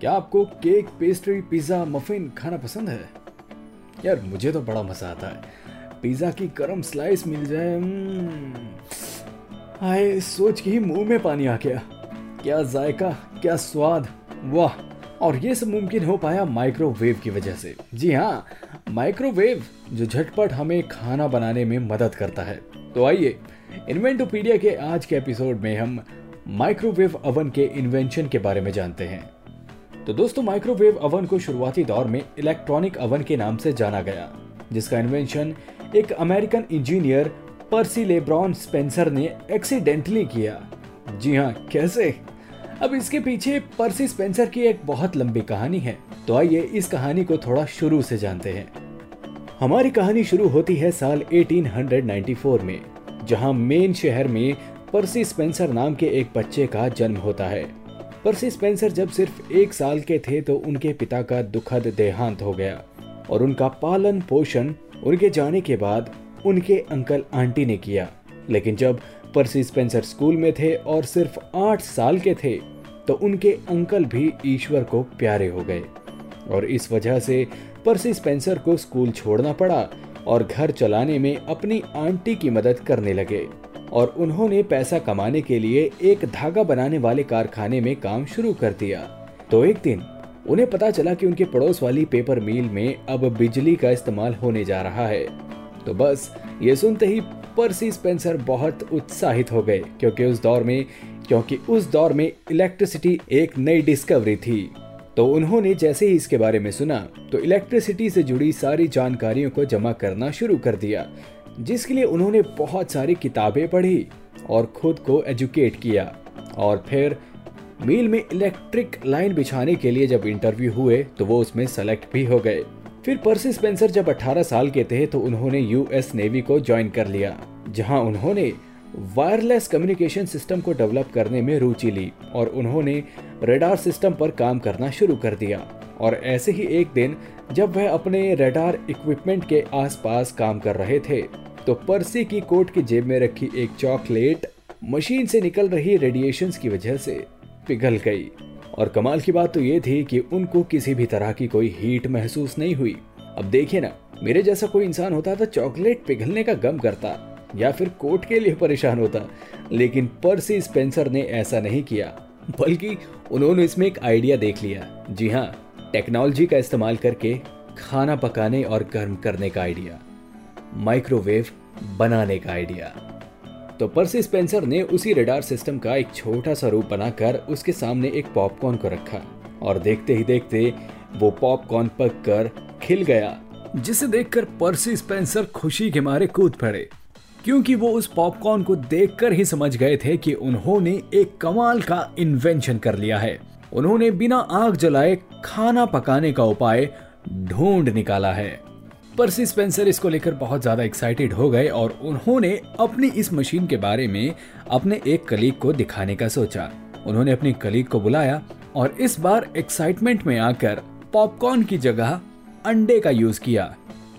क्या आपको cake pastry pizza muffin खाना पसंद है? यार मुझे तो बड़ा मज़ा आता है। पिज़्ज़ा की गर्म स्लाइस मिल जाए हम्म, हाय सोच के ही मुँह में पानी आ गया। क्या जायका क्या स्वाद। वाह और ये सब मुमकिन हो पाया माइक्रोवेव की वजह से। जी हाँ माइक्रोवेव जो झटपट हमें खाना बनाने में मदद करता है। तो आइए इन्वेंटोपीडिया के आज के एपिसोड में हम माइक्रोवेव अवन के इन्वेंशन के बारे में जानते हैं। तो दोस्तों माइक्रोवेव अवन को शुरुआती दौर में इलेक्ट्रॉनिक अवन के नाम से जाना गया, जिसका इन्वेंशन एक American engineer Percy LeBron Spencer ने एक्सीडेंटली किया। जी हाँ कैसे? अब इसके पीछे पर्सी स्पेंसर की एक बहुत लंबी कहानी है। तो आइए इस कहानी को थोड़ा शुरू से जानते हैं। हमारी कहानी शुरू होती है साल 1894 में, जहाँ मेन शहर में पर्सी स्पेंसर नाम के एक बच्चे का जन्म होता है। पर्सी स्पेंसर जब सिर्फ़ एक साल के थे तो उनके पिता का दुखद देहांत हो गया और उनका पालन पोषण उनके जाने के बाद उनके अंकल आंटी ने किया। लेकिन जब पर्सी स्पेंसर स्कूल में थे और सिर्फ़ आठ साल के थे तो उनके अंकल भी ईश्वर को प्यारे हो गए। और इस वजह से पर्सी स्पेंसर को स्कूल छोड़ना पड़ा और घर चलाने में अपनी आंटी की मदद करने लगे। और उन्होंने पैसा कमाने के लिए एक धागा बनाने वाले कारखाने में काम शुरू कर दिया। तो एक दिन, उन्हें पता चला कि उनके पड़ोस वाली पेपर मिल में अब बिजली का इस्तेमाल होने जा रहा है। तो बस, ये सुनते ही पर्सी स्पेंसर बहुत उत्साहित हो गए, क्योंकि उस दौर में, क्योंकि उस दौर में इलेक्ट्रिसिटी एक नई डिस्कवरी थी। तो उन्होंने जैसे ही इसके बारे में सुना तो इलेक्ट्रिसिटी से जुड़ी सारी जानकारियों को जमा करना शुरू कर दिया। जिसके लिए उन्होंने बहुत सारी किताबें पढ़ी और खुद को एजुकेट किया। और फिर मिल में इलेक्ट्रिक लाइन बिछाने के लिए जब इंटरव्यू हुए तो वो उसमें सेलेक्ट भी हो गए। फिर पर्सी स्पेंसर जब 18 साल के थे तो उन्होंने यूएस नेवी को ज्वाइन कर लिया, जहाँ उन्होंने वायरलेस कम्युनिकेशन सिस्टम को डेवलप करने में रुचि ली और उन्होंने रेडार सिस्टम पर काम करना शुरू कर दिया। और ऐसे ही एक दिन, जब वह अपने रेडार इक्विपमेंट के आसपास काम कर रहे थे तो पर्सी की कोट की जेब में रखी एक चॉकलेट मशीन से निकल रही रेडिएशन की वजह से पिघल गई। और कमाल की बात तो ये थी कि उनको किसी भी तरह की कोई हीट महसूस नहीं हुई। अब देखिए ना, मेरे जैसा कोई इंसान होता तो चॉकलेट पिघलने का गम करता, या फिर कोट के लिए परेशान होता। लेकिन पर्सी स्पेंसर ने ऐसा नहीं किया, बल्कि उन्होंने इसमें एक आइडिया देख लिया। जी हाँ टेक्नोलॉजी का इस्तेमाल करके खाना पकाने और गर्म करने का आइडिया, माइक्रोवेव बनाने का आइडिया। तो पर्सी स्पेंसर ने उसी रेडार सिस्टम का एक छोटा सा रूप बनाकर उसके सामने एक पॉपकॉर्न को रखा और देखते ही देखते वो पॉपकॉर्न पक कर खिल गया, जिसे देखकर पर्सी स्पेंसर खुशी के मारे कूद पड़े, क्योंकि वो उस पॉपकॉर्न को देखकर ही समझ गए थे कि उन्होंने एक कमाल का इन्वेंशन कर लिया है। उन्होंने बिना आग जलाए खाना पकाने का उपाय ढूंढ निकाला है। पर्सी स्पेंसर इसको लेकर बहुत ज़्यादा एक्साइटेड हो गए और उन्होंने अपनी इस मशीन के बारे में अपने एक कलीग को दिखाने का सोचा। उन्होंने अपनी कलीग को बुलाया और इस बार एक्साइटमेंट में आकर पॉपकॉर्न की जगह अंडे का यूज़ किया।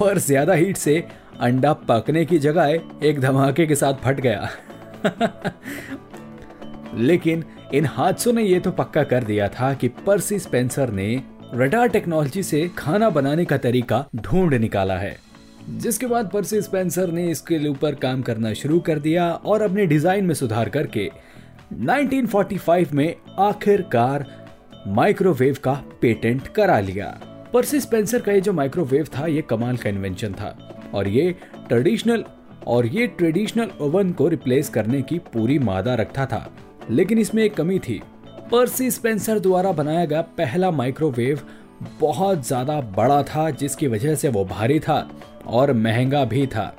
पर ज़्यादा हीट से अंडा पकने की जगह एक धमाके के साथ फट गया। लेकिन इन हादसों ने यह तो पक्का कर दिया था कि पर्सी स्पेंसर ने रडार टेक्नोलॉजी से खाना बनाने का तरीका ढूंढ निकाला है, जिसके बाद पर्सी स्पेंसर ने इसके ऊपर काम करना शुरू कर दिया और अपने डिज़ाइन में सुधार करके 1945 में आखिरकार माइक्रोवेव का पेटेंट करा लिया। पर्सी स्पेंसर का ये जो माइक्रोवेव था, ये कमाल का इन्वेंशन था और ये ट्रेडिशनल और ये ट्रेडिशनल ओवन को रिप्लेस करने की पूरी मादा रखता था। लेकिन इसमें एक कमी थी। पर्सी स्पेंसर द्वारा बनाया गया पहला माइक्रोवेव बहुत ज़्यादा बड़ा था, जिसकी वजह से वो भारी था और महँगा भी था,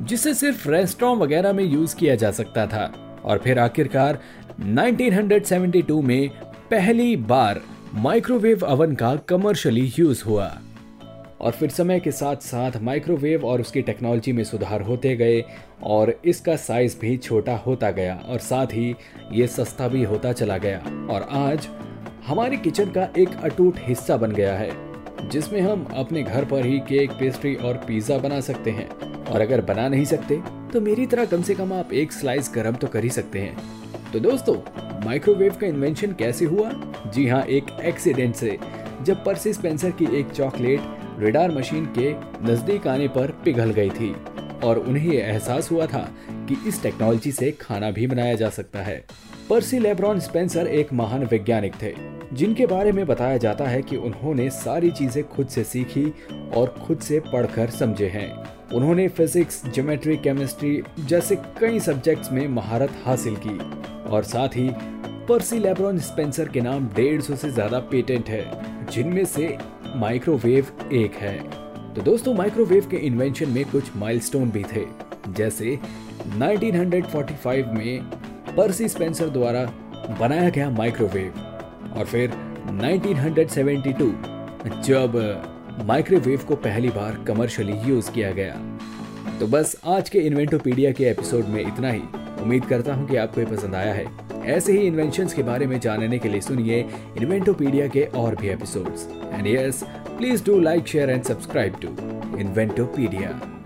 जिसे सिर्फ़ रेस्टोरेंट वगैरह में यूज़ किया जा सकता था। और फिर आखिरकार 1972 में पहली बार माइक्रोवेव अवन का कमर्शियली यूज़ हुआ। और फिर समय के साथ साथ माइक्रोवेव और उसकी टेक्नोलॉजी में सुधार होते गए और इसका साइज़ भी छोटा होता गया और साथ ही ये सस्ता भी होता चला गया। और आज हमारे किचन का एक अटूट हिस्सा बन गया है, जिसमें हम अपने घर पर ही केक पेस्ट्री और पिज्जा बना सकते हैं। और अगर बना नहीं सकते तो मेरी तरह कम से कम आप एक स्लाइस गर्म तो कर ही सकते हैं। तो दोस्तों माइक्रोवेव का इन्वेंशन कैसे हुआ? जी हाँ एक एक्सीडेंट से, जब पर्सी स्पेंसर की एक चॉकलेट रेडार मशीन के नज़दीक आने पर पिघल गई थी और उन्हें एहसास हुआ था कि इस टेक्नोलॉजी से खाना भी बनाया जा सकता है। पर्सी लेब्रॉन स्पेंसर एक महान वैज्ञानिक थे, जिनके बारे में बताया जाता है कि उन्होंने सारी चीज़ें खुद से सीखी और खुद से पढ़कर समझे हैं। उन्होंने फिजिक्स ज्योमेट्री केमिस्ट्री जैसे कई सब्जेक्ट्स में महारत हासिल की और साथ ही पर्सी लेब्रॉन स्पेंसर के नाम डेढ़ से ज़्यादा पेटेंट है, जिनमें से माइक्रोवेव एक है। तो दोस्तों, माइक्रोवेव के इन्वेंशन में कुछ माइलस्टोन भी थे। जैसे 1945 में पर्सी स्पेंसर द्वारा बनाया गया माइक्रोवेव और फिर 1972 जब माइक्रोवेव को पहली बार कमर्शियली यूज़ किया गया। तो बस आज के इन्वेंटोपीडिया के एपिसोड में इतना ही। उम्मीद करता हूँ कि आपको ये पसंद आया है। ऐसे ही इन्वेंशन के बारे में जानने के लिए सुनिए इन्वेंटोपीडिया के और भी episode and yes please do like share and subscribe to Inventopedia